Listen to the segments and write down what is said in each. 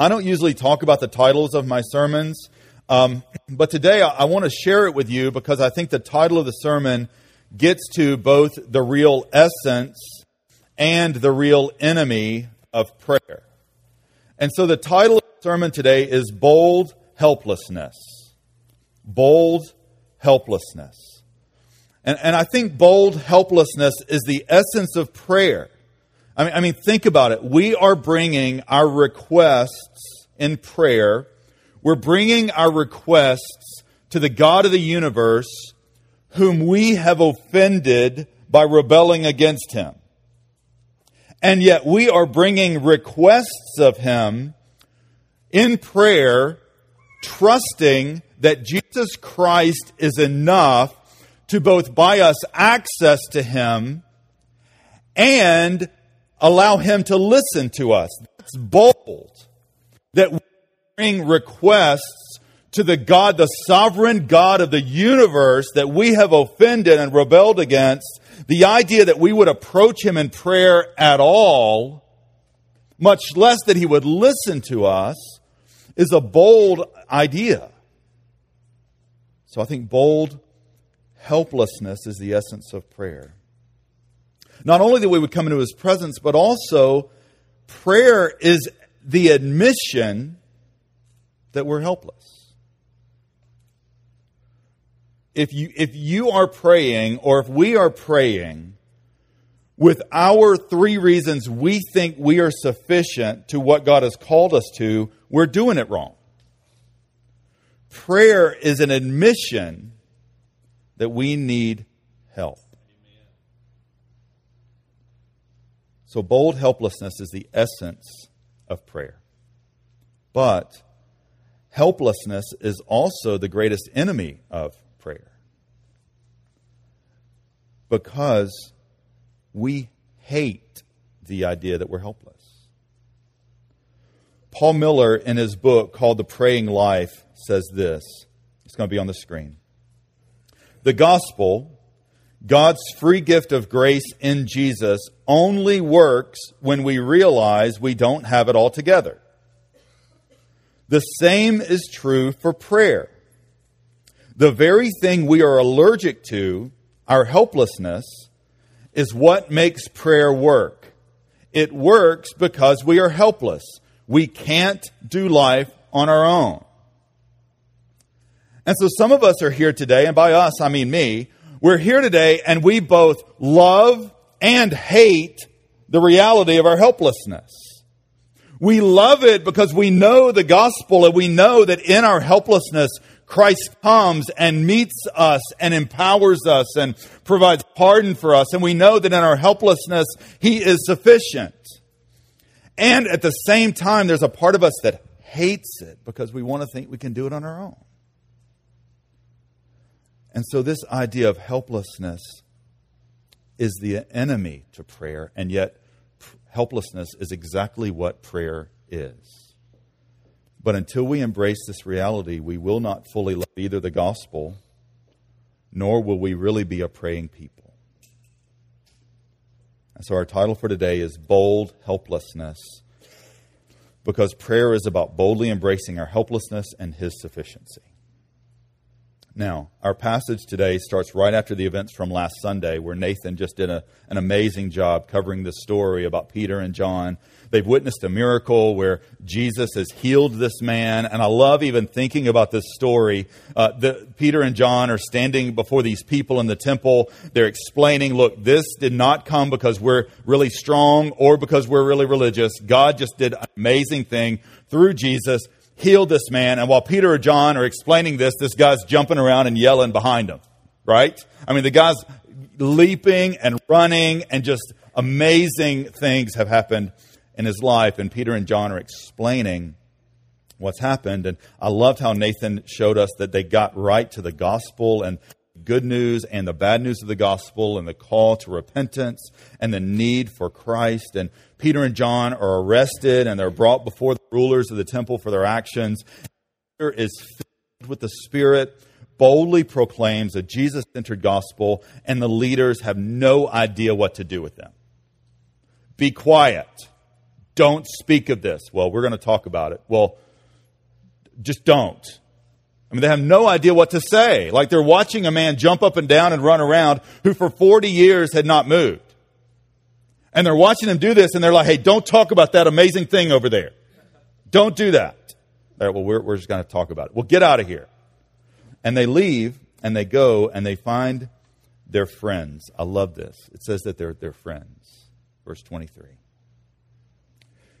I don't usually talk about the titles of my sermons, um, but today I, I want to share it with you because I think the title of the sermon gets to both the real essence and the real enemy of prayer. And so the title of the sermon today is Bold Helplessness. Bold Helplessness. And, and I think bold helplessness is the essence of prayer. I mean, I mean, think about it. We are bringing our requests in prayer. We're bringing our requests to the God of the universe whom we have offended by rebelling against him. And yet we are bringing requests of him in prayer, trusting that Jesus Christ is enough to both buy us access to him and allow him to listen to us. That's bold. That we bring requests to the God, the sovereign God of the universe that we have offended and rebelled against. The idea that we would approach him in prayer at all, much less that he would listen to us, is a bold idea. So I think bold helplessness is the essence of prayer. Not only that we would come into his presence, but also prayer is the admission that we're helpless. If you, if you are praying, or if we are praying, with our three reasons we think we are sufficient to what God has called us to, we're doing it wrong. Prayer is an admission that we need help. So, bold helplessness is the essence of prayer. But helplessness is also the greatest enemy of prayer. Because we hate the idea that we're helpless. Paul Miller, in his book called The Praying Life, says this. It's going to be on the screen. The gospel God's free gift of grace in Jesus only works when we realize we don't have it all together. The same is true for prayer. The very thing we are allergic to, our helplessness, is what makes prayer work. It works because we are helpless. We can't do life on our own. And so some of us are here today, and by us, I mean me, we're here today and we both love and hate the reality of our helplessness. We love it because we know the gospel and we know that in our helplessness, Christ comes and meets us and empowers us and provides pardon for us. And we know that in our helplessness, He is sufficient. And at the same time, there's a part of us that hates it because we want to think we can do it on our own. And so, this idea of helplessness is the enemy to prayer, and yet, helplessness is exactly what prayer is. But until we embrace this reality, we will not fully love either the gospel, nor will we really be a praying people. And so, our title for today is Bold Helplessness, because prayer is about boldly embracing our helplessness and His sufficiency. Now, our passage today starts right after the events from last Sunday, where Nathan just did a, an amazing job covering the story about Peter and John. They've witnessed a miracle where Jesus has healed this man, and I love even thinking about this story. Uh, the, Peter and John are standing before these people in the temple. They're explaining, look, this did not come because we're really strong or because we're really religious. God just did an amazing thing through Jesus healed this man. And while Peter or John are explaining this, this guy's jumping around and yelling behind him, right? I mean, the guy's leaping and running, and just amazing things have happened in his life. And Peter and John are explaining what's happened. And I loved how Nathan showed us that they got right to the gospel and good news and the bad news of the gospel and the call to repentance and the need for Christ. And Peter and John are arrested and they're brought before the rulers of the temple for their actions. Peter is filled with the Spirit, boldly proclaims a Jesus centered gospel, and the leaders have no idea what to do with them. Be quiet. don't speak of this. Well, we're going to talk about it. Well, just don't. I mean, they have no idea what to say. Like they're watching a man jump up and down and run around who for 40 years had not moved. And they're watching him do this and they're like, hey, don't talk about that amazing thing over there. Don't do that. All right, well, we're, we're just going to talk about it. Well, get out of here. And they leave and they go and they find their friends. I love this. It says that they're their friends. Verse 23.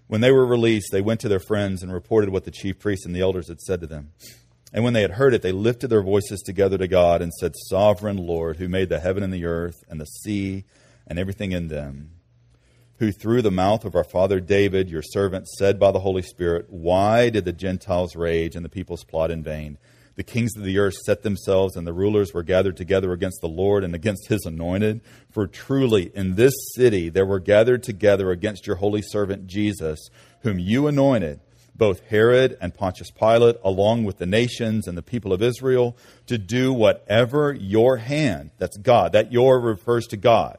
When they were released, they went to their friends and reported what the chief priests and the elders had said to them. And when they had heard it, they lifted their voices together to God and said, Sovereign Lord, who made the heaven and the earth and the sea and everything in them, who through the mouth of our father David, your servant, said by the Holy Spirit, Why did the Gentiles rage and the peoples plot in vain? The kings of the earth set themselves, and the rulers were gathered together against the Lord and against his anointed. For truly in this city there were gathered together against your holy servant Jesus, whom you anointed, both Herod and Pontius Pilate, along with the nations and the people of Israel, to do whatever your hand, that's God, that your refers to God,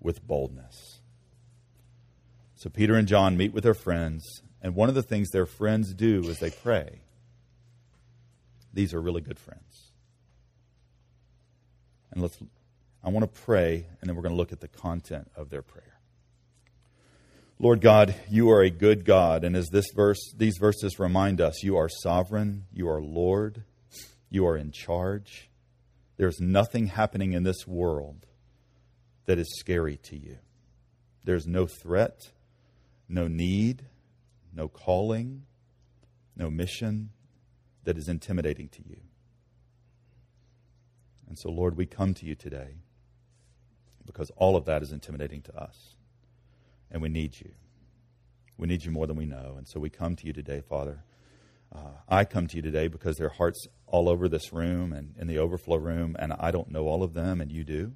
with boldness. So Peter and John meet with their friends, and one of the things their friends do is they pray. These are really good friends. And let's I want to pray, and then we're going to look at the content of their prayer. Lord God, you are a good God, and as this verse, these verses remind us, you are sovereign, you are Lord, you are in charge. There's nothing happening in this world that is scary to you. There's no threat, no need, no calling, no mission that is intimidating to you. And so, Lord, we come to you today because all of that is intimidating to us. And we need you. We need you more than we know. And so we come to you today, Father. Uh, I come to you today because there are hearts all over this room and in the overflow room, and I don't know all of them, and you do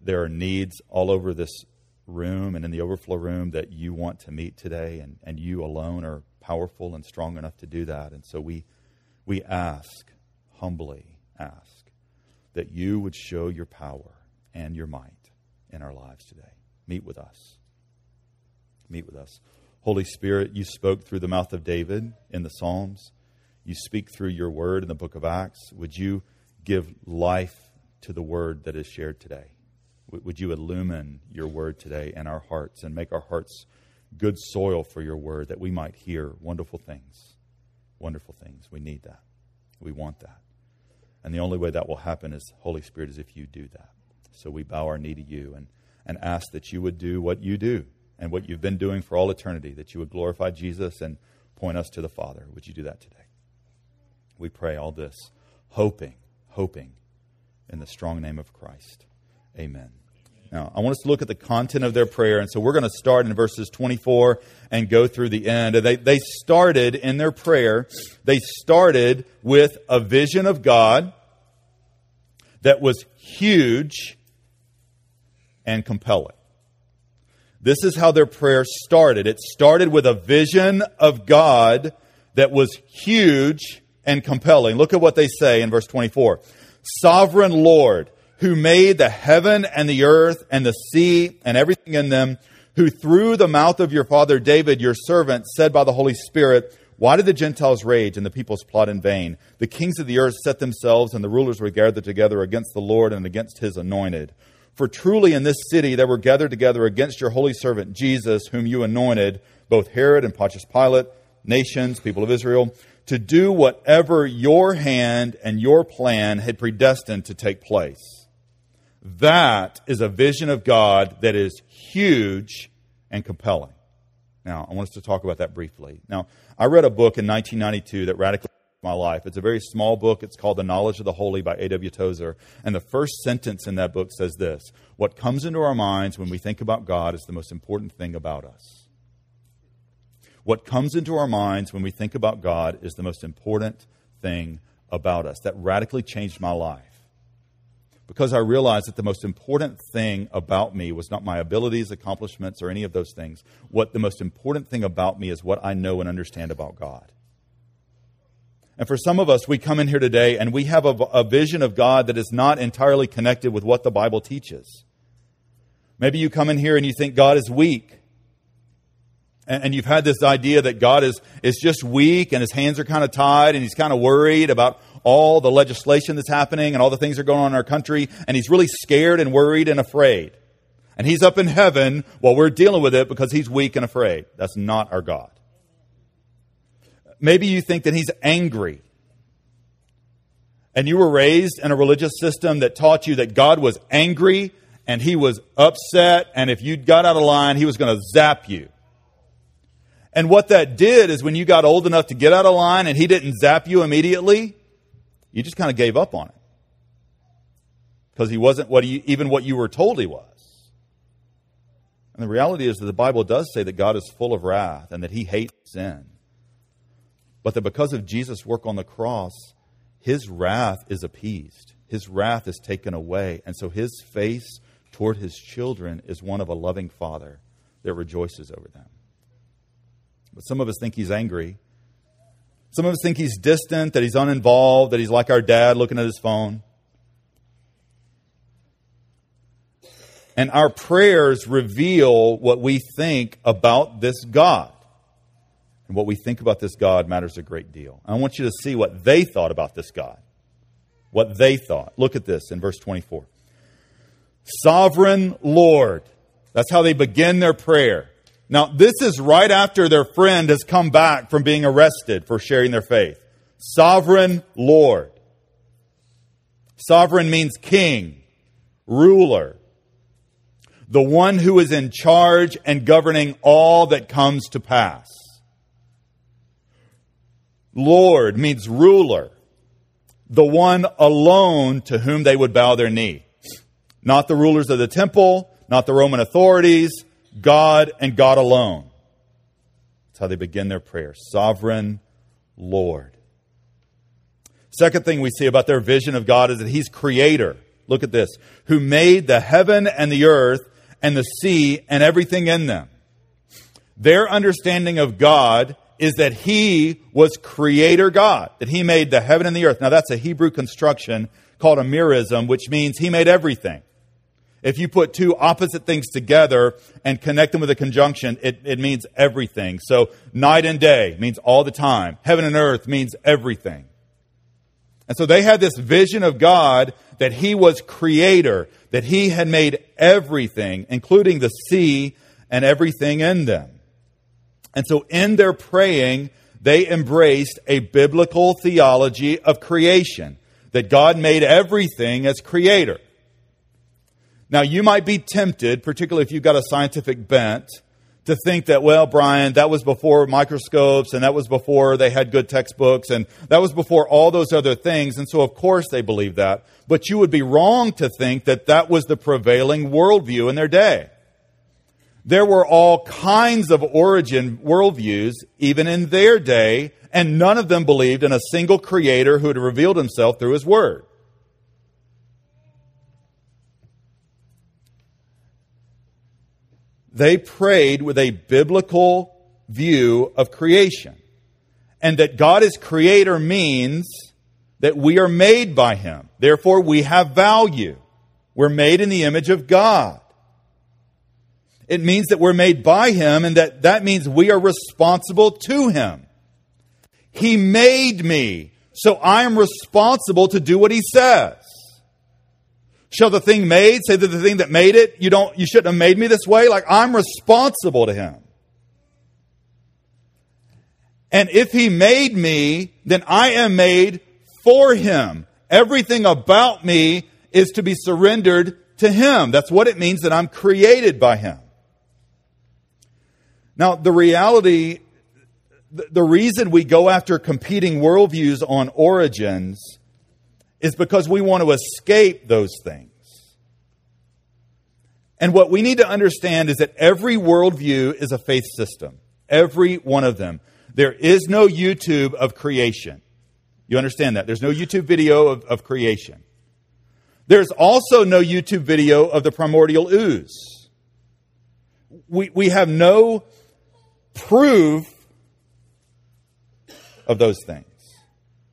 there are needs all over this room and in the overflow room that you want to meet today, and, and you alone are powerful and strong enough to do that. And so we, we ask, humbly ask, that you would show your power and your might in our lives today. Meet with us. Meet with us. Holy Spirit, you spoke through the mouth of David in the Psalms. You speak through your word in the book of Acts. Would you give life to the word that is shared today? Would you illumine your word today in our hearts and make our hearts good soil for your word that we might hear wonderful things? Wonderful things. We need that. We want that. And the only way that will happen is, Holy Spirit, is if you do that. So we bow our knee to you and, and ask that you would do what you do and what you've been doing for all eternity, that you would glorify Jesus and point us to the Father. Would you do that today? We pray all this, hoping, hoping in the strong name of Christ. Amen. Now, I want us to look at the content of their prayer. And so we're going to start in verses 24 and go through the end. They, they started in their prayer, they started with a vision of God that was huge and compelling. This is how their prayer started. It started with a vision of God that was huge and compelling. Look at what they say in verse 24. Sovereign Lord, who made the heaven and the earth and the sea and everything in them, who through the mouth of your father David, your servant, said by the Holy Spirit, Why did the Gentiles rage and the peoples plot in vain? The kings of the earth set themselves, and the rulers were gathered together against the Lord and against his anointed. For truly in this city there were gathered together against your holy servant Jesus, whom you anointed, both Herod and Pontius Pilate, nations, people of Israel, to do whatever your hand and your plan had predestined to take place. That is a vision of God that is huge and compelling. Now, I want us to talk about that briefly. Now, I read a book in 1992 that radically changed my life. It's a very small book. It's called The Knowledge of the Holy by A.W. Tozer. And the first sentence in that book says this What comes into our minds when we think about God is the most important thing about us. What comes into our minds when we think about God is the most important thing about us. That radically changed my life. Because I realized that the most important thing about me was not my abilities, accomplishments, or any of those things. What the most important thing about me is what I know and understand about God. And for some of us, we come in here today and we have a, a, vision of God that is not entirely connected with what the Bible teaches. Maybe you come in here and you think God is weak. And, and you've had this idea that God is, is just weak and his hands are kind of tied and he's kind of worried about all the legislation that's happening and all the things that are going on in our country. And he's really scared and worried and afraid. And he's up in heaven while we're dealing with it because he's weak and afraid. That's not our God. Maybe you think that he's angry. And you were raised in a religious system that taught you that God was angry and he was upset, and if you got out of line, he was going to zap you. And what that did is when you got old enough to get out of line and he didn't zap you immediately, you just kind of gave up on it. Because he wasn't what he, even what you were told he was. And the reality is that the Bible does say that God is full of wrath and that he hates sin but that because of Jesus' work on the cross, his wrath is appeased. His wrath is taken away. And so his face toward his children is one of a loving father that rejoices over them. But some of us think he's angry. Some of us think he's distant, that he's uninvolved, that he's like our dad looking at his phone. And our prayers reveal what we think about this God. And what we think about this God matters a great deal. I want you to see what they thought about this God. What they thought. Look at this in verse 24. Sovereign Lord. That's how they begin their prayer. Now, this is right after their friend has come back from being arrested for sharing their faith. Sovereign Lord. Sovereign means king, ruler, the one who is in charge and governing all that comes to pass. Lord means ruler, the one alone to whom they would bow their knee. Not the rulers of the temple, not the Roman authorities, God and God alone. That's how they begin their prayer. Sovereign Lord. Second thing we see about their vision of God is that He's creator. Look at this. Who made the heaven and the earth and the sea and everything in them. Their understanding of God is that he was creator God, that he made the heaven and the earth. Now that's a Hebrew construction called a merism, which means he made everything. If you put two opposite things together and connect them with a conjunction, it, it means everything. So night and day means all the time. Heaven and earth means everything. And so they had this vision of God that he was creator, that he had made everything, including the sea and everything in them. And so in their praying, they embraced a biblical theology of creation, that God made everything as creator. Now, you might be tempted, particularly if you've got a scientific bent, to think that, well, Brian, that was before microscopes and that was before they had good textbooks and that was before all those other things. And so, of course, they believe that. But you would be wrong to think that that was the prevailing worldview in their day. There were all kinds of origin worldviews, even in their day, and none of them believed in a single creator who had revealed himself through his word. They prayed with a biblical view of creation. And that God is creator means that we are made by him. Therefore, we have value. We're made in the image of God. It means that we're made by Him and that that means we are responsible to Him. He made me, so I am responsible to do what He says. Shall the thing made say that the thing that made it, you don't, you shouldn't have made me this way? Like I'm responsible to Him. And if He made me, then I am made for Him. Everything about me is to be surrendered to Him. That's what it means that I'm created by Him. Now, the reality, the reason we go after competing worldviews on origins is because we want to escape those things. And what we need to understand is that every worldview is a faith system. every one of them. There is no YouTube of creation. You understand that? There's no YouTube video of, of creation. There's also no YouTube video of the primordial ooze. We, we have no proof of those things.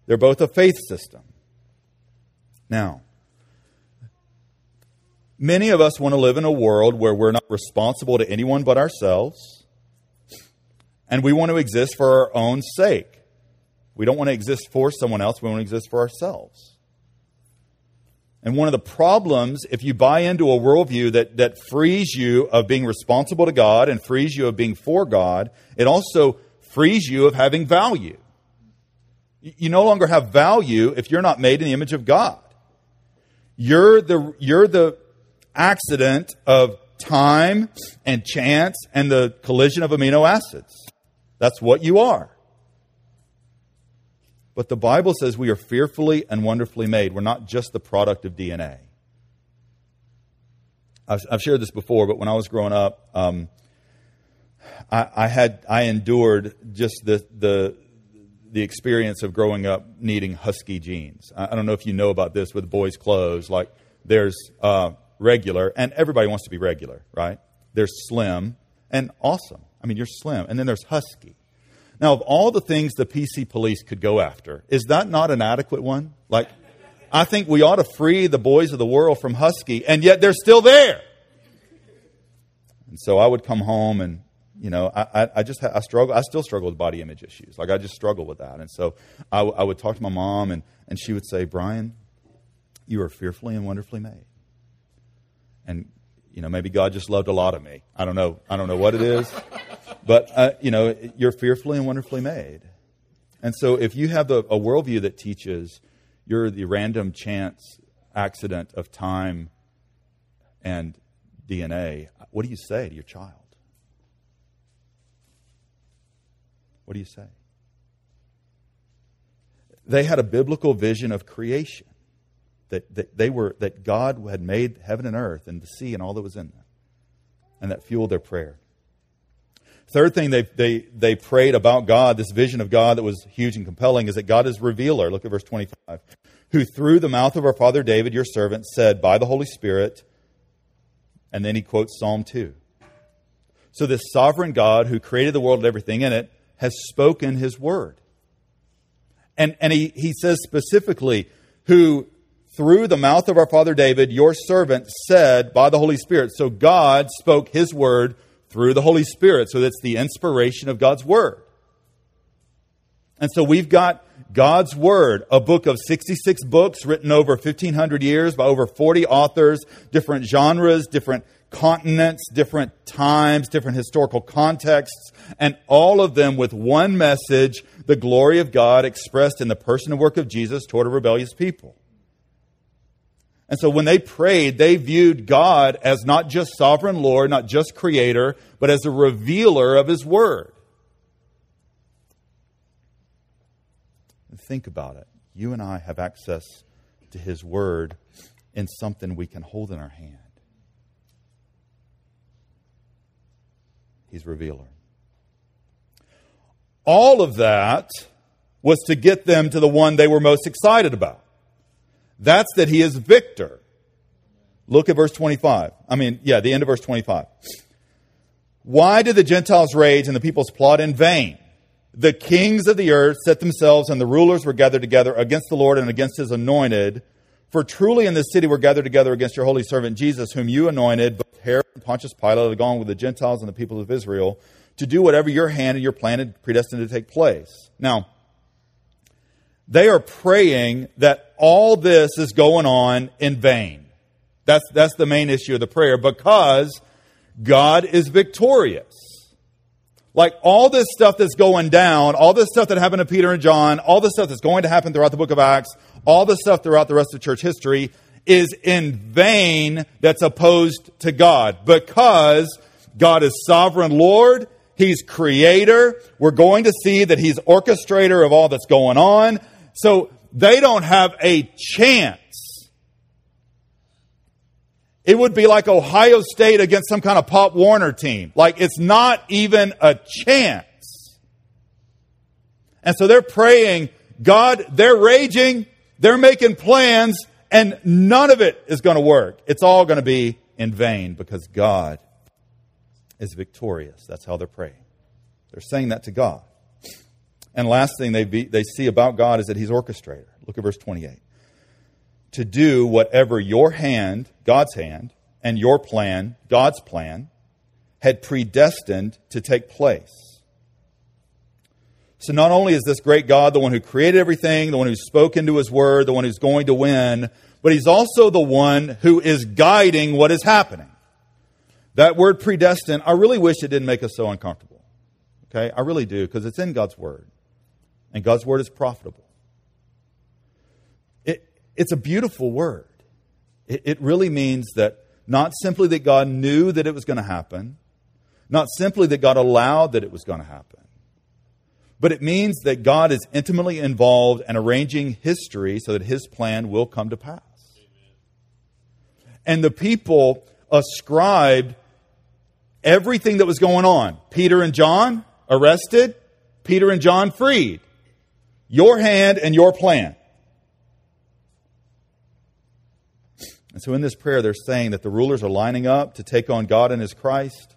They're both a faith system. Now, many of us want to live in a world where we're not responsible to anyone but ourselves, and we want to exist for our own sake. We don't want to exist for someone else, we want to exist for ourselves. And one of the problems, if you buy into a worldview that, that frees you of being responsible to God and frees you of being for God, it also frees you of having value. You no longer have value if you're not made in the image of God. You're the, you're the accident of time and chance and the collision of amino acids. That's what you are. But the Bible says we are fearfully and wonderfully made. We're not just the product of DNA. I've, I've shared this before, but when I was growing up, um, I, I, had I endured just the the the experience of growing up needing husky jeans. I, I don't know if you know about this with boys' clothes. Like there's uh, regular, and everybody wants to be regular, right? There's slim and awesome. I mean, you're slim, and then there's husky. Now, of all the things the PC police could go after, is that not an adequate one? Like, I think we ought to free the boys of the world from husky, and yet they're still there. And so I would come home and you know, I, I just I struggle. I still struggle with body image issues. Like I just struggle with that. And so I, I would talk to my mom, and and she would say, "Brian, you are fearfully and wonderfully made." And you know, maybe God just loved a lot of me. I don't know. I don't know what it is, but uh, you know, you're fearfully and wonderfully made. And so, if you have the, a worldview that teaches you're the random chance accident of time and DNA, what do you say to your child? What do you say? They had a biblical vision of creation. That, that they were that God had made heaven and earth and the sea and all that was in them. And that fueled their prayer. Third thing they, they, they prayed about God, this vision of God that was huge and compelling, is that God is revealer. Look at verse 25. Who through the mouth of our father David, your servant, said by the Holy Spirit, and then he quotes Psalm 2. So, this sovereign God who created the world and everything in it has spoken his word. And, and he, he says specifically, who through the mouth of our father David, your servant said by the Holy Spirit. So God spoke his word through the Holy Spirit. So that's the inspiration of God's word. And so we've got God's Word, a book of 66 books written over 1,500 years by over 40 authors, different genres, different continents, different times, different historical contexts, and all of them with one message the glory of God expressed in the person and work of Jesus toward a rebellious people. And so when they prayed, they viewed God as not just sovereign Lord, not just creator, but as a revealer of his word. Think about it. You and I have access to his word in something we can hold in our hand. He's revealer. All of that was to get them to the one they were most excited about. That's that he is victor. Look at verse 25. I mean, yeah, the end of verse 25. Why did the Gentiles rage and the peoples plot in vain? The kings of the earth set themselves, and the rulers were gathered together against the Lord and against his anointed. For truly in this city were gathered together against your holy servant Jesus, whom you anointed, both Herod and Pontius Pilate, gone with the Gentiles and the people of Israel, to do whatever your hand and your plan had predestined to take place. Now, they are praying that all this is going on in vain. That's, that's the main issue of the prayer because God is victorious. Like all this stuff that's going down, all this stuff that happened to Peter and John, all this stuff that's going to happen throughout the book of Acts, all the stuff throughout the rest of church history is in vain that's opposed to God because God is sovereign Lord. He's creator. We're going to see that he's orchestrator of all that's going on. So they don't have a chance it would be like Ohio State against some kind of Pop Warner team. Like it's not even a chance. And so they're praying, God, they're raging, they're making plans, and none of it is going to work. It's all going to be in vain because God is victorious. That's how they're praying. They're saying that to God. And last thing they, be, they see about God is that He's orchestrator. Look at verse 28. To do whatever your hand, God's hand, and your plan, God's plan, had predestined to take place. So not only is this great God the one who created everything, the one who spoke into his word, the one who's going to win, but he's also the one who is guiding what is happening. That word predestined, I really wish it didn't make us so uncomfortable. Okay? I really do, because it's in God's word. And God's word is profitable. It, it's a beautiful word. It, it really means that not simply that God knew that it was going to happen, not simply that God allowed that it was going to happen, but it means that God is intimately involved in arranging history so that his plan will come to pass. And the people ascribed everything that was going on. Peter and John arrested, Peter and John freed. Your hand and your plan. And so in this prayer, they're saying that the rulers are lining up to take on God and His Christ,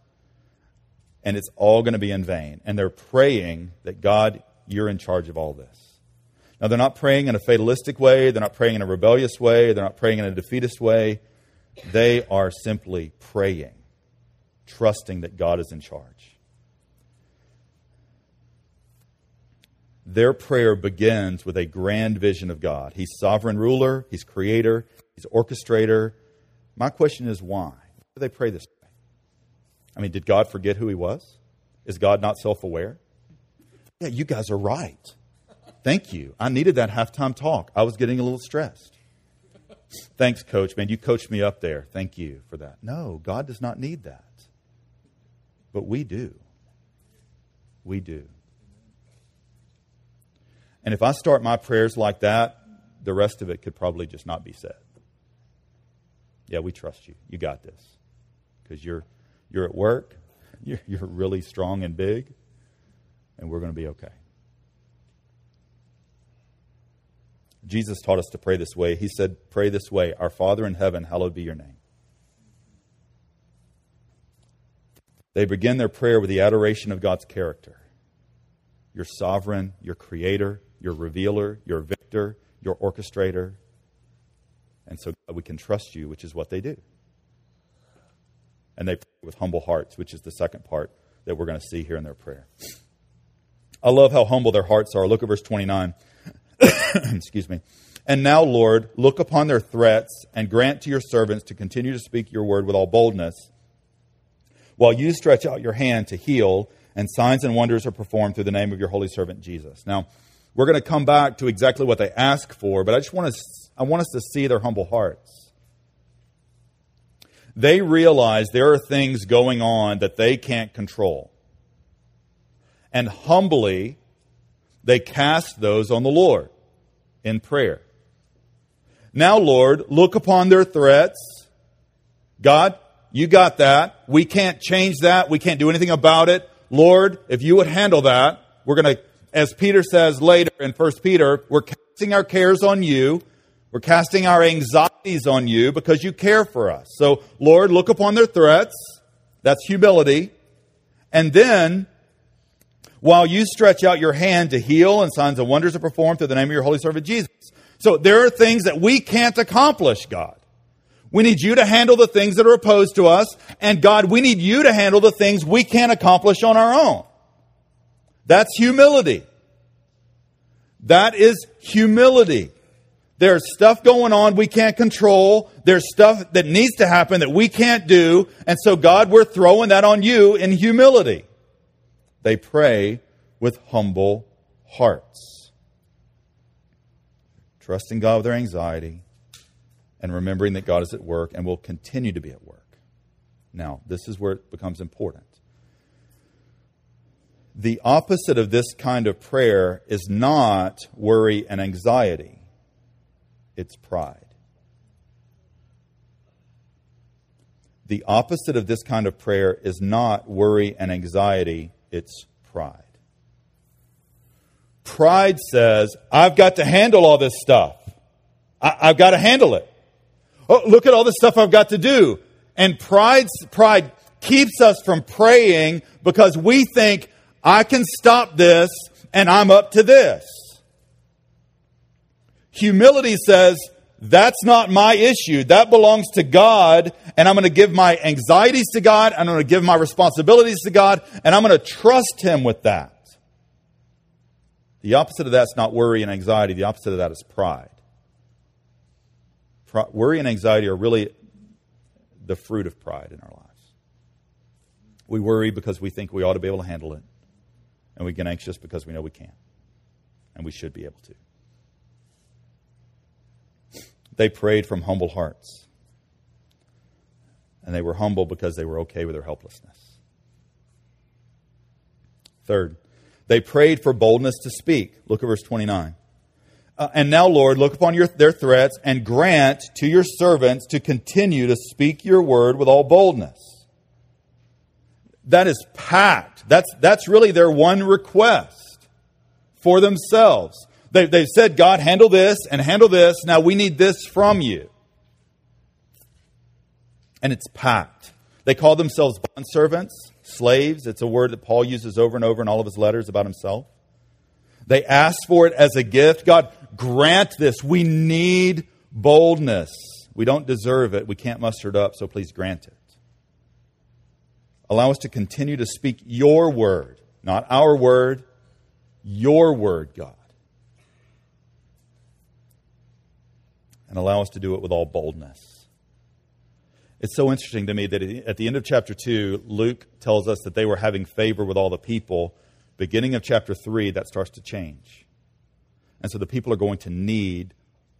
and it's all going to be in vain. And they're praying that God, you're in charge of all this. Now, they're not praying in a fatalistic way, they're not praying in a rebellious way, they're not praying in a defeatist way. They are simply praying, trusting that God is in charge. Their prayer begins with a grand vision of God. He's sovereign ruler, He's creator, He's orchestrator. My question is why? Why do they pray this? I mean, did God forget who He was? Is God not self aware? Yeah, you guys are right. Thank you. I needed that halftime talk. I was getting a little stressed. Thanks, coach. Man, you coached me up there. Thank you for that. No, God does not need that. But we do. We do. And if I start my prayers like that, the rest of it could probably just not be said. Yeah, we trust you. You got this. Because you're, you're at work, you're, you're really strong and big, and we're going to be okay. Jesus taught us to pray this way. He said, Pray this way Our Father in heaven, hallowed be your name. They begin their prayer with the adoration of God's character. Your sovereign, your creator, your revealer, your victor, your orchestrator. And so we can trust you, which is what they do. And they pray with humble hearts, which is the second part that we're going to see here in their prayer. I love how humble their hearts are. Look at verse 29. Excuse me. And now, Lord, look upon their threats and grant to your servants to continue to speak your word with all boldness, while you stretch out your hand to heal, and signs and wonders are performed through the name of your holy servant Jesus. Now, we're going to come back to exactly what they ask for, but I just want to I want us to see their humble hearts. They realize there are things going on that they can't control. And humbly, they cast those on the Lord in prayer. Now, Lord, look upon their threats. God, you got that. We can't change that. We can't do anything about it. Lord, if you would handle that, we're going to as Peter says later in 1 Peter, we're casting our cares on you. We're casting our anxieties on you because you care for us. So, Lord, look upon their threats. That's humility. And then, while you stretch out your hand to heal and signs and wonders are performed through the name of your holy servant Jesus. So, there are things that we can't accomplish, God. We need you to handle the things that are opposed to us. And God, we need you to handle the things we can't accomplish on our own. That's humility. That is humility. There's stuff going on we can't control. There's stuff that needs to happen that we can't do. And so, God, we're throwing that on you in humility. They pray with humble hearts, trusting God with their anxiety and remembering that God is at work and will continue to be at work. Now, this is where it becomes important. The opposite of this kind of prayer is not worry and anxiety, it's pride. The opposite of this kind of prayer is not worry and anxiety, it's pride. Pride says, I've got to handle all this stuff. I, have got to handle it. Oh, look at all the stuff I've got to do. And pride, pride keeps us from praying because we think, I can stop this and I'm up to this. Humility says, that's not my issue. That belongs to God, and I'm going to give my anxieties to God, I'm going to give my responsibilities to God, and I'm going to trust Him with that. The opposite of that's not worry and anxiety. The opposite of that is pride. Worry and anxiety are really the fruit of pride in our lives. We worry because we think we ought to be able to handle it, and we get anxious because we know we can't, and we should be able to. They prayed from humble hearts. And they were humble because they were okay with their helplessness. Third, they prayed for boldness to speak. Look at verse 29. Uh, and now, Lord, look upon your, their threats and grant to your servants to continue to speak your word with all boldness. That is packed. That's, that's really their one request for themselves. They, they've said, God, handle this and handle this. Now we need this from you. And it's packed. They call themselves bondservants, slaves. It's a word that Paul uses over and over in all of his letters about himself. They ask for it as a gift. God, grant this. We need boldness. We don't deserve it. We can't muster it up, so please grant it. Allow us to continue to speak your word, not our word, your word, God. And allow us to do it with all boldness. It's so interesting to me that at the end of chapter 2, Luke tells us that they were having favor with all the people. Beginning of chapter 3, that starts to change. And so the people are going to need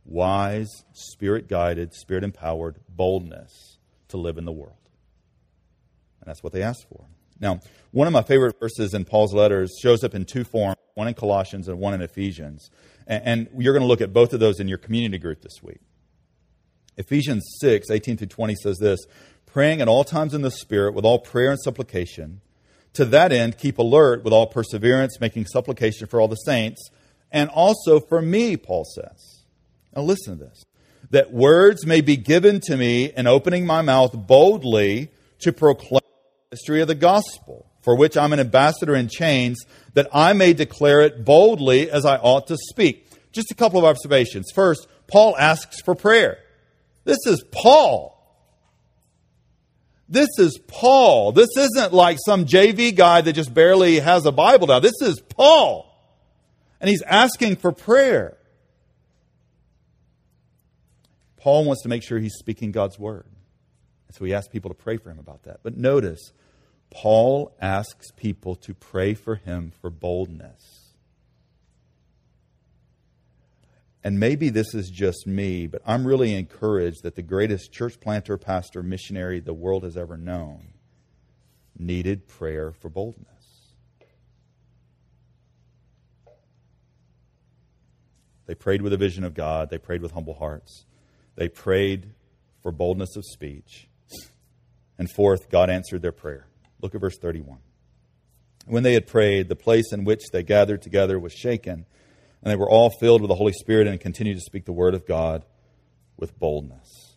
wise, spirit guided, spirit empowered boldness to live in the world. And that's what they asked for. Now, one of my favorite verses in Paul's letters shows up in two forms one in Colossians and one in Ephesians. And, you're going to look at both of those in your community group this week. Ephesians 6, 18 through 20 says this praying at all times in the Spirit with all prayer and supplication. To that end, keep alert with all perseverance, making supplication for all the saints, and also for me, Paul says. Now listen to this. That words may be given to me in opening my mouth boldly to proclaim the mystery of the gospel, for which I'm an ambassador in chains, that I may declare it boldly as I ought to speak. Just a couple of observations. First, Paul asks for prayer. This is Paul. This is Paul. This isn't like some JV guy that just barely has a Bible now. This is Paul. And he's asking for prayer. Paul wants to make sure he's speaking God's word. And so he asks people to pray for him about that. But notice, Paul asks people to pray for him for boldness. And maybe this is just me, but I'm really encouraged that the greatest church planter, pastor, missionary the world has ever known needed prayer for boldness. They prayed with a vision of God, they prayed with humble hearts, they prayed for boldness of speech. And fourth, God answered their prayer. Look at verse 31. When they had prayed, the place in which they gathered together was shaken and they were all filled with the Holy Spirit and continued to speak the word of God with boldness.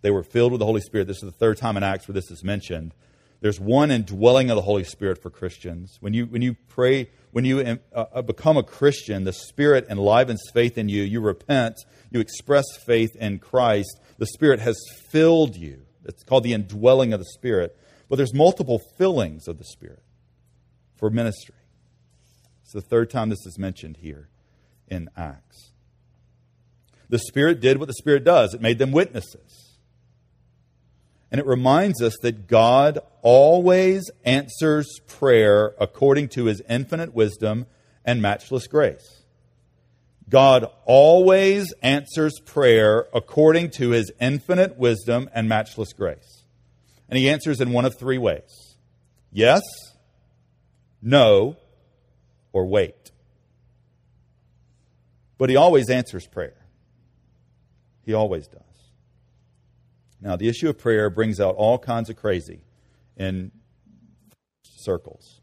They were filled with the Holy Spirit. This is the third time in Acts where this is mentioned. There's one indwelling of the Holy Spirit for Christians. When you, when you pray, when you uh, uh, become a Christian, the Spirit enlivens faith in you. You repent, you express faith in Christ. The Spirit has filled you. It's called the indwelling of the Spirit. But there's multiple fillings of the Spirit for ministry. It's the third time this is mentioned here in Acts. The Spirit did what the Spirit does it made them witnesses. And it reminds us that God always answers prayer according to his infinite wisdom and matchless grace. God always answers prayer according to his infinite wisdom and matchless grace. And he answers in one of three ways yes, no, or wait. But he always answers prayer. He always does. Now, the issue of prayer brings out all kinds of crazy in circles.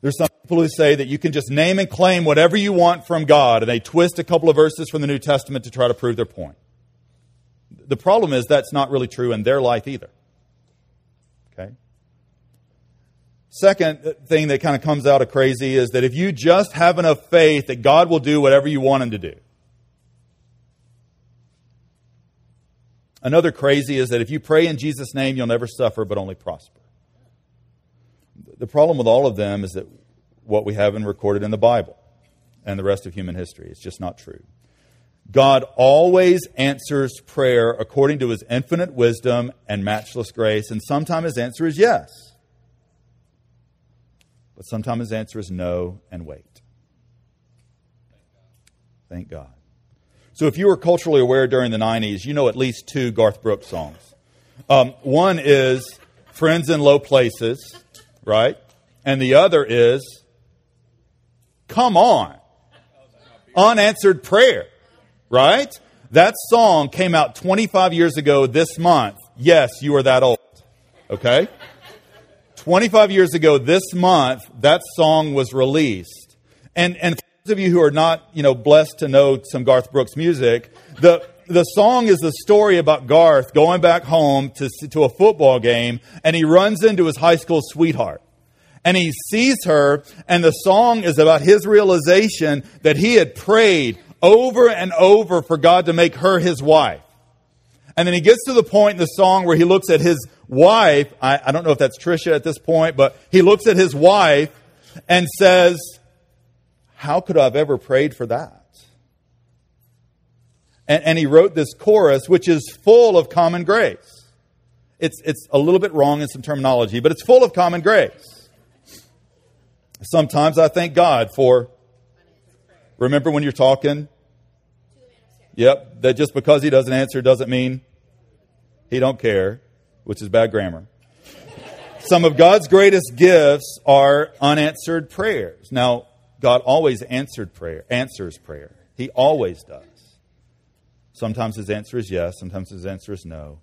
There's some people who say that you can just name and claim whatever you want from God, and they twist a couple of verses from the New Testament to try to prove their point. The problem is that's not really true in their life either. Okay? Second thing that kind of comes out of crazy is that if you just have enough faith that God will do whatever you want Him to do. Another crazy is that if you pray in Jesus' name, you'll never suffer but only prosper. The problem with all of them is that what we have in recorded in the Bible and the rest of human history. It's just not true. God always answers prayer according to his infinite wisdom and matchless grace, and sometimes his answer is yes. But sometimes his answer is no and wait. Thank God. So if you were culturally aware during the 90s, you know at least two Garth Brooks songs. Um, one is Friends in Low Places, right? And the other is Come On, Unanswered Prayer, right? That song came out 25 years ago this month. Yes, you are that old. Okay? 25 years ago this month, that song was released. And, and for those of you who are not, you know, blessed to know some Garth Brooks music, the, the song is the story about Garth going back home to, to a football game, and he runs into his high school sweetheart and he sees her, and the song is about his realization that he had prayed over and over for God to make her his wife. And then he gets to the point in the song where he looks at his wife. I, I don't know if that's Trisha at this point, but he looks at his wife and says, How could I have ever prayed for that? And, and he wrote this chorus, which is full of common grace. It's, it's a little bit wrong in some terminology, but it's full of common grace. Sometimes I thank God for, remember when you're talking? Yep, that just because he doesn't answer doesn't mean he don't care, which is bad grammar. Some of God's greatest gifts are unanswered prayers. Now, God always answered prayer, answers prayer. He always does. Sometimes his answer is yes, sometimes his answer is no,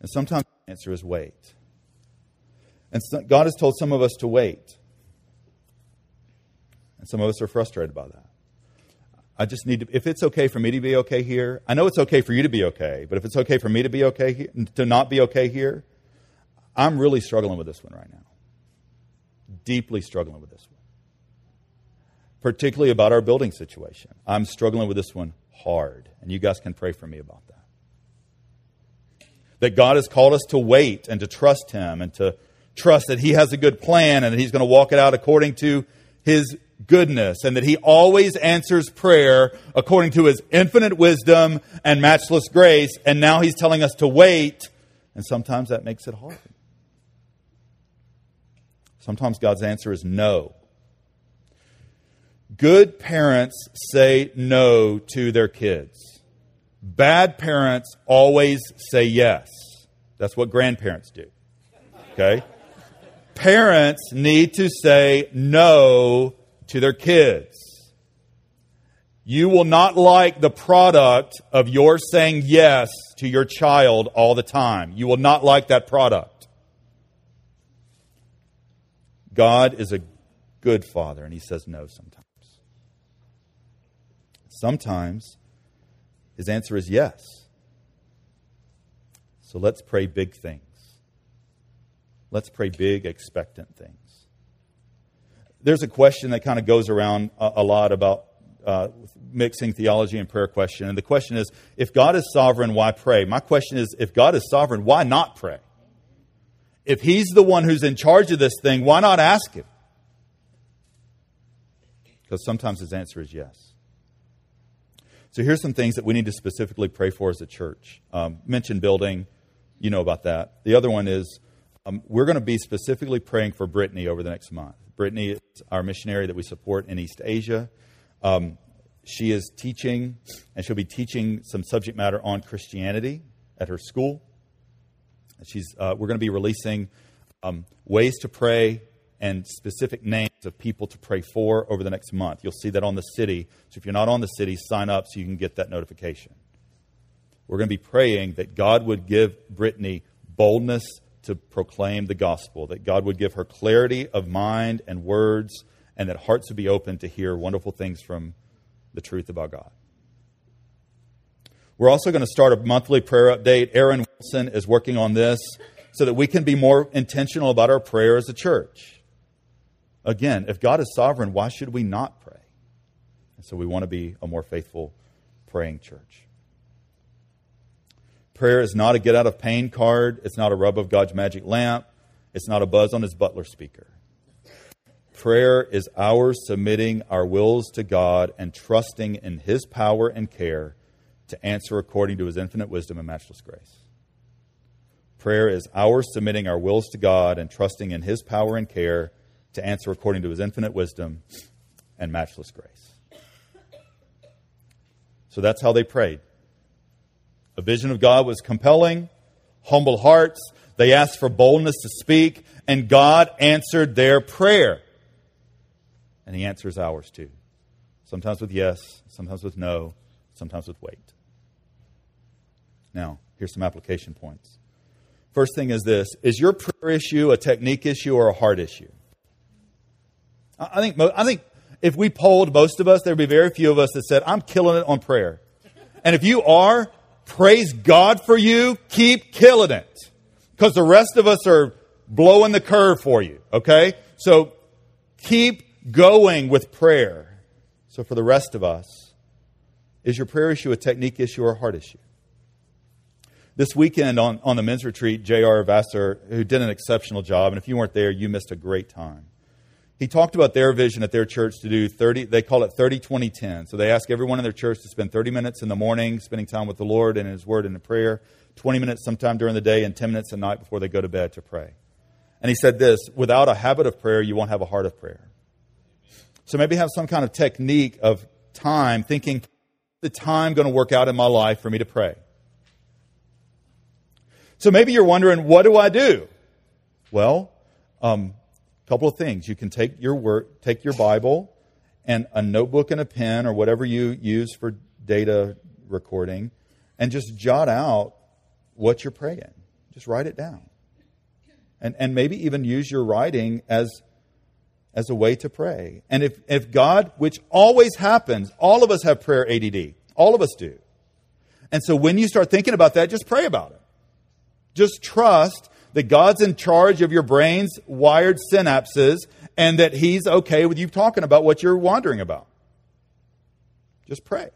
and sometimes his answer is wait. And God has told some of us to wait. And some of us are frustrated by that. I just need to, if it's okay for me to be okay here, I know it's okay for you to be okay, but if it's okay for me to be okay, here, to not be okay here, I'm really struggling with this one right now. Deeply struggling with this one. Particularly about our building situation. I'm struggling with this one hard, and you guys can pray for me about that. That God has called us to wait and to trust Him and to trust that He has a good plan and that He's going to walk it out according to His goodness and that he always answers prayer according to his infinite wisdom and matchless grace. And now he's telling us to wait. And sometimes that makes it hard. Sometimes God's answer is no. Good parents say no to their kids. Bad parents always say yes. That's what grandparents do. Okay? Parents need to say no to their kids. You will not like the product of your saying yes to your child all the time. You will not like that product. God is a good father, and he says no sometimes. Sometimes his answer is yes. So let's pray big things. Let's pray big, expectant things there's a question that kind of goes around a, a lot about uh, mixing theology and prayer question. And the question is if God is sovereign, why pray? My question is if God is sovereign, why not pray? If He's the one who's in charge of this thing, why not ask Him? Because sometimes His answer is yes. So here's some things that we need to specifically pray for as a church. Um, mention building, you know about that. The other one is um, we're going to be specifically praying for Brittany over the next month. Brittany is our missionary that we support in East Asia. Um, she is teaching, and she'll be teaching some subject matter on Christianity at her school. She's, uh, we're going to be releasing um, ways to pray and specific names of people to pray for over the next month. You'll see that on the city. So if you're not on the city, sign up so you can get that notification. We're going to be praying that God would give Brittany boldness to proclaim the gospel, that God would give her clarity of mind and words and that hearts would be open to hear wonderful things from the truth about God. We're also going to start a monthly prayer update. Aaron Wilson is working on this so that we can be more intentional about our prayer as a church. Again, if God is sovereign, why should we not pray? And so we want to be a more faithful praying church. Prayer is not a get out of pain card. It's not a rub of God's magic lamp. It's not a buzz on his butler speaker. Prayer is our submitting our wills to God and trusting in his power and care to answer according to his infinite wisdom and matchless grace. Prayer is our submitting our wills to God and trusting in his power and care to answer according to his infinite wisdom and matchless grace. So that's how they prayed. A vision of God was compelling, humble hearts. They asked for boldness to speak, and God answered their prayer. And He answers ours too. Sometimes with yes, sometimes with no, sometimes with wait. Now, here's some application points. First thing is this Is your prayer issue a technique issue or a heart issue? I think, I think if we polled most of us, there would be very few of us that said, I'm killing it on prayer. And if you are, praise God for you. Keep killing it. Because the rest of us are blowing the curve for you. Okay? So keep going with prayer. So for the rest of us, is your prayer issue a technique issue or a heart issue? This weekend on, on the men's retreat, J.R. Vassar, who did an exceptional job, and if you weren't there, you missed a great time he talked about their vision at their church to do 30 they call it 30 20 10 so they ask everyone in their church to spend 30 minutes in the morning spending time with the lord and his word and in prayer 20 minutes sometime during the day and 10 minutes at night before they go to bed to pray. And he said this without a habit of prayer you won't have a heart of prayer. So maybe have some kind of technique of time thinking the time going to work out in my life for me to pray? So maybe you're wondering what do i do? Well um, couple of things. You can take your work, take your Bible and a notebook and a pen or whatever you use for data recording and just jot out what you're praying. Just write it down. And, and maybe even use your writing as, as a way to pray. And if, if God, which always happens, all of us have prayer ADD. All of us do. And so when you start thinking about that, just pray about it. Just trust that God's in charge of your brain's wired synapses and that He's okay with you talking about what you're wondering about. Just pray.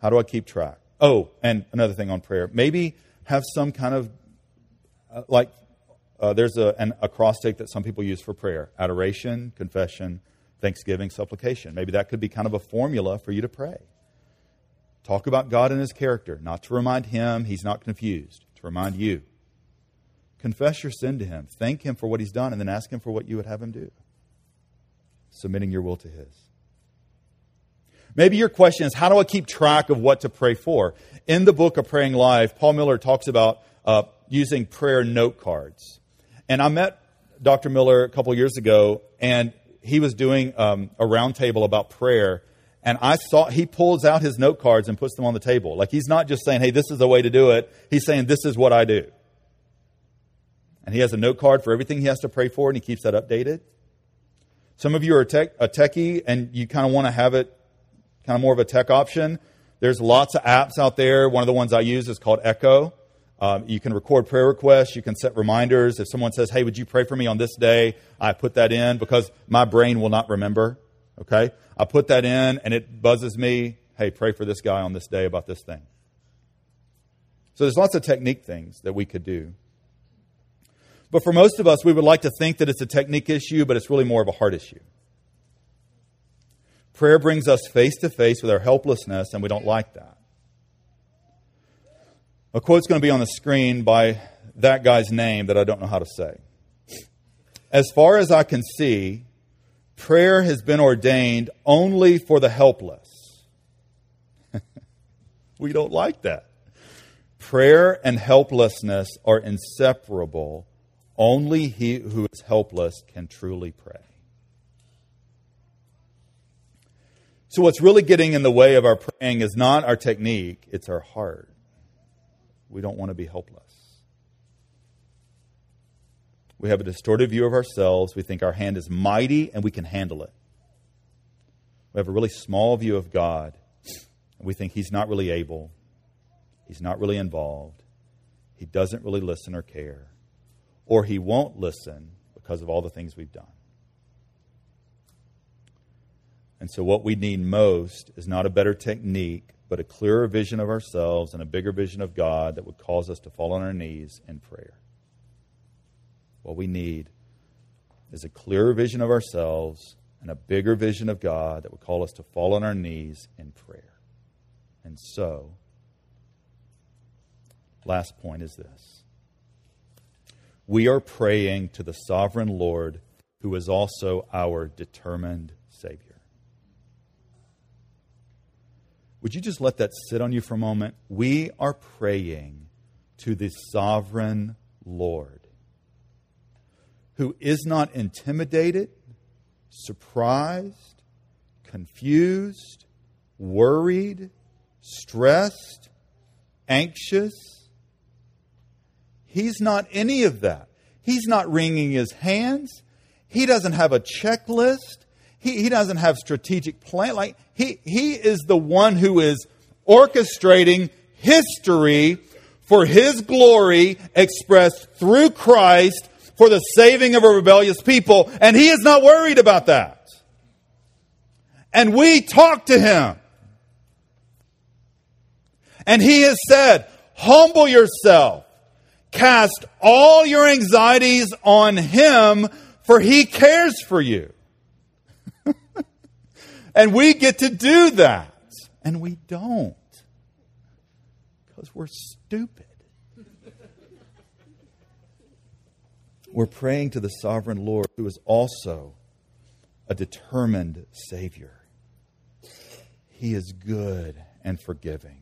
How do I keep track? Oh, and another thing on prayer. Maybe have some kind of, uh, like, uh, there's a, an acrostic that some people use for prayer adoration, confession, thanksgiving, supplication. Maybe that could be kind of a formula for you to pray. Talk about God and His character, not to remind Him He's not confused, to remind you. Confess your sin to Him, thank Him for what He's done, and then ask Him for what you would have Him do. Submitting your will to His. Maybe your question is, how do I keep track of what to pray for? In the book of Praying Life, Paul Miller talks about uh, using prayer note cards. And I met Dr. Miller a couple years ago, and he was doing um, a roundtable about prayer and I saw he pulls out his note cards and puts them on the table. Like he's not just saying, hey, this is the way to do it. He's saying, this is what I do. And he has a note card for everything he has to pray for, and he keeps that updated. Some of you are a, tech, a techie and you kind of want to have it kind of more of a tech option. There's lots of apps out there. One of the ones I use is called Echo. Um, you can record prayer requests. You can set reminders. If someone says, hey, would you pray for me on this day? I put that in because my brain will not remember. Okay? I put that in and it buzzes me, hey, pray for this guy on this day about this thing. So there's lots of technique things that we could do. But for most of us, we would like to think that it's a technique issue, but it's really more of a heart issue. Prayer brings us face to face with our helplessness, and we don't like that. A quote's going to be on the screen by that guy's name that I don't know how to say. As far as I can see, prayer has been ordained only for the helpless. we don't like that. Prayer and helplessness are inseparable. Only he who is helpless can truly pray. So, what's really getting in the way of our praying is not our technique, it's our heart. We don't want to be helpless. We have a distorted view of ourselves. We think our hand is mighty and we can handle it. We have a really small view of God. We think He's not really able, He's not really involved, He doesn't really listen or care, or He won't listen because of all the things we've done. And so, what we need most is not a better technique, but a clearer vision of ourselves and a bigger vision of God that would cause us to fall on our knees in prayer. What we need is a clearer vision of ourselves and a bigger vision of God that would call us to fall on our knees in prayer. And so, last point is this we are praying to the sovereign Lord who is also our determined Savior. Would you just let that sit on you for a moment? We are praying to the sovereign Lord who is not intimidated, surprised, confused, worried, stressed, anxious. He's not any of that. He's not wringing his hands. He doesn't have a checklist. He, he doesn't have strategic plan. Like he, he is the one who is orchestrating history for his glory expressed through Christ for the saving of a rebellious people. And he is not worried about that. And we talk to him. And he has said, humble yourself. Cast all your anxieties on him for he cares for you. And we get to do that. And we don't. Because we're stupid. We're praying to the sovereign Lord who is also a determined Savior. He is good and forgiving.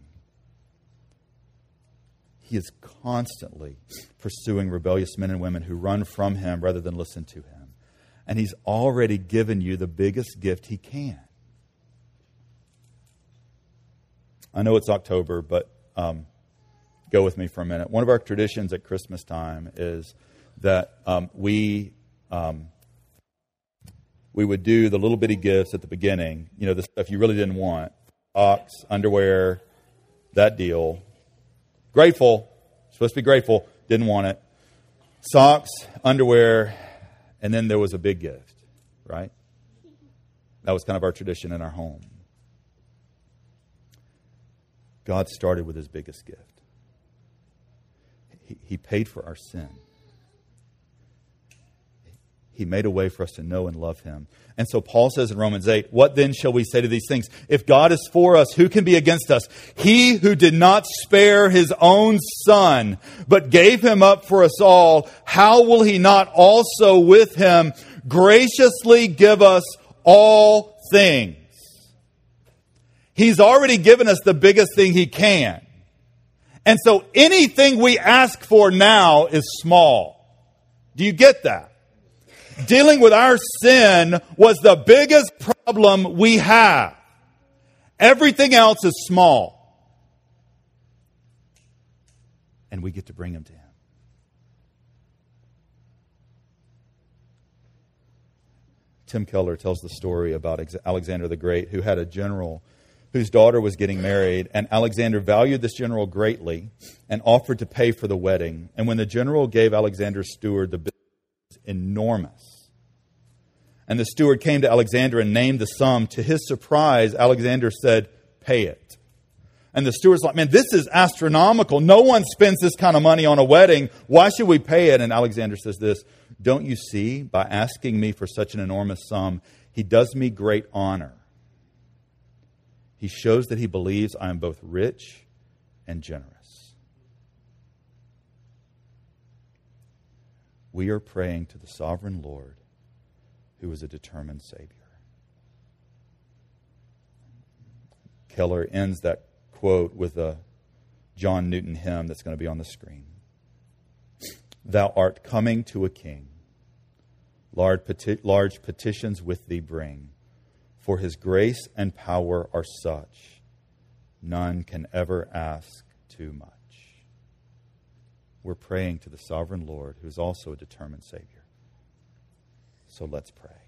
He is constantly pursuing rebellious men and women who run from Him rather than listen to Him. And He's already given you the biggest gift He can I know it's October, but um, go with me for a minute. One of our traditions at Christmas time is that um, we um, we would do the little bitty gifts at the beginning. You know, the stuff you really didn't want: socks, underwear, that deal. Grateful, supposed to be grateful, didn't want it. Socks, underwear, and then there was a big gift, right? That was kind of our tradition in our home. God started with his biggest gift. He, he paid for our sin. He made a way for us to know and love him. And so Paul says in Romans 8, What then shall we say to these things? If God is for us, who can be against us? He who did not spare his own son, but gave him up for us all, how will he not also with him graciously give us all things? He's already given us the biggest thing He can. And so anything we ask for now is small. Do you get that? Dealing with our sin was the biggest problem we have. Everything else is small. And we get to bring them to Him. Tim Keller tells the story about Alexander the Great, who had a general whose daughter was getting married, and Alexander valued this general greatly and offered to pay for the wedding. And when the general gave Alexander's steward the enormous. And the steward came to Alexander and named the sum. To his surprise, Alexander said, Pay it. And the steward's like, Man, this is astronomical. No one spends this kind of money on a wedding. Why should we pay it? And Alexander says this Don't you see, by asking me for such an enormous sum, he does me great honor he shows that he believes I am both rich and generous. We are praying to the sovereign Lord who is a determined Savior. Keller ends that quote with a John Newton hymn that's going to be on the screen. Thou art coming to a king. Large, peti- large petitions with thee bring for his grace and power are such, none can ever ask too much. We're praying to the sovereign Lord, who is also a determined Savior. So let's pray.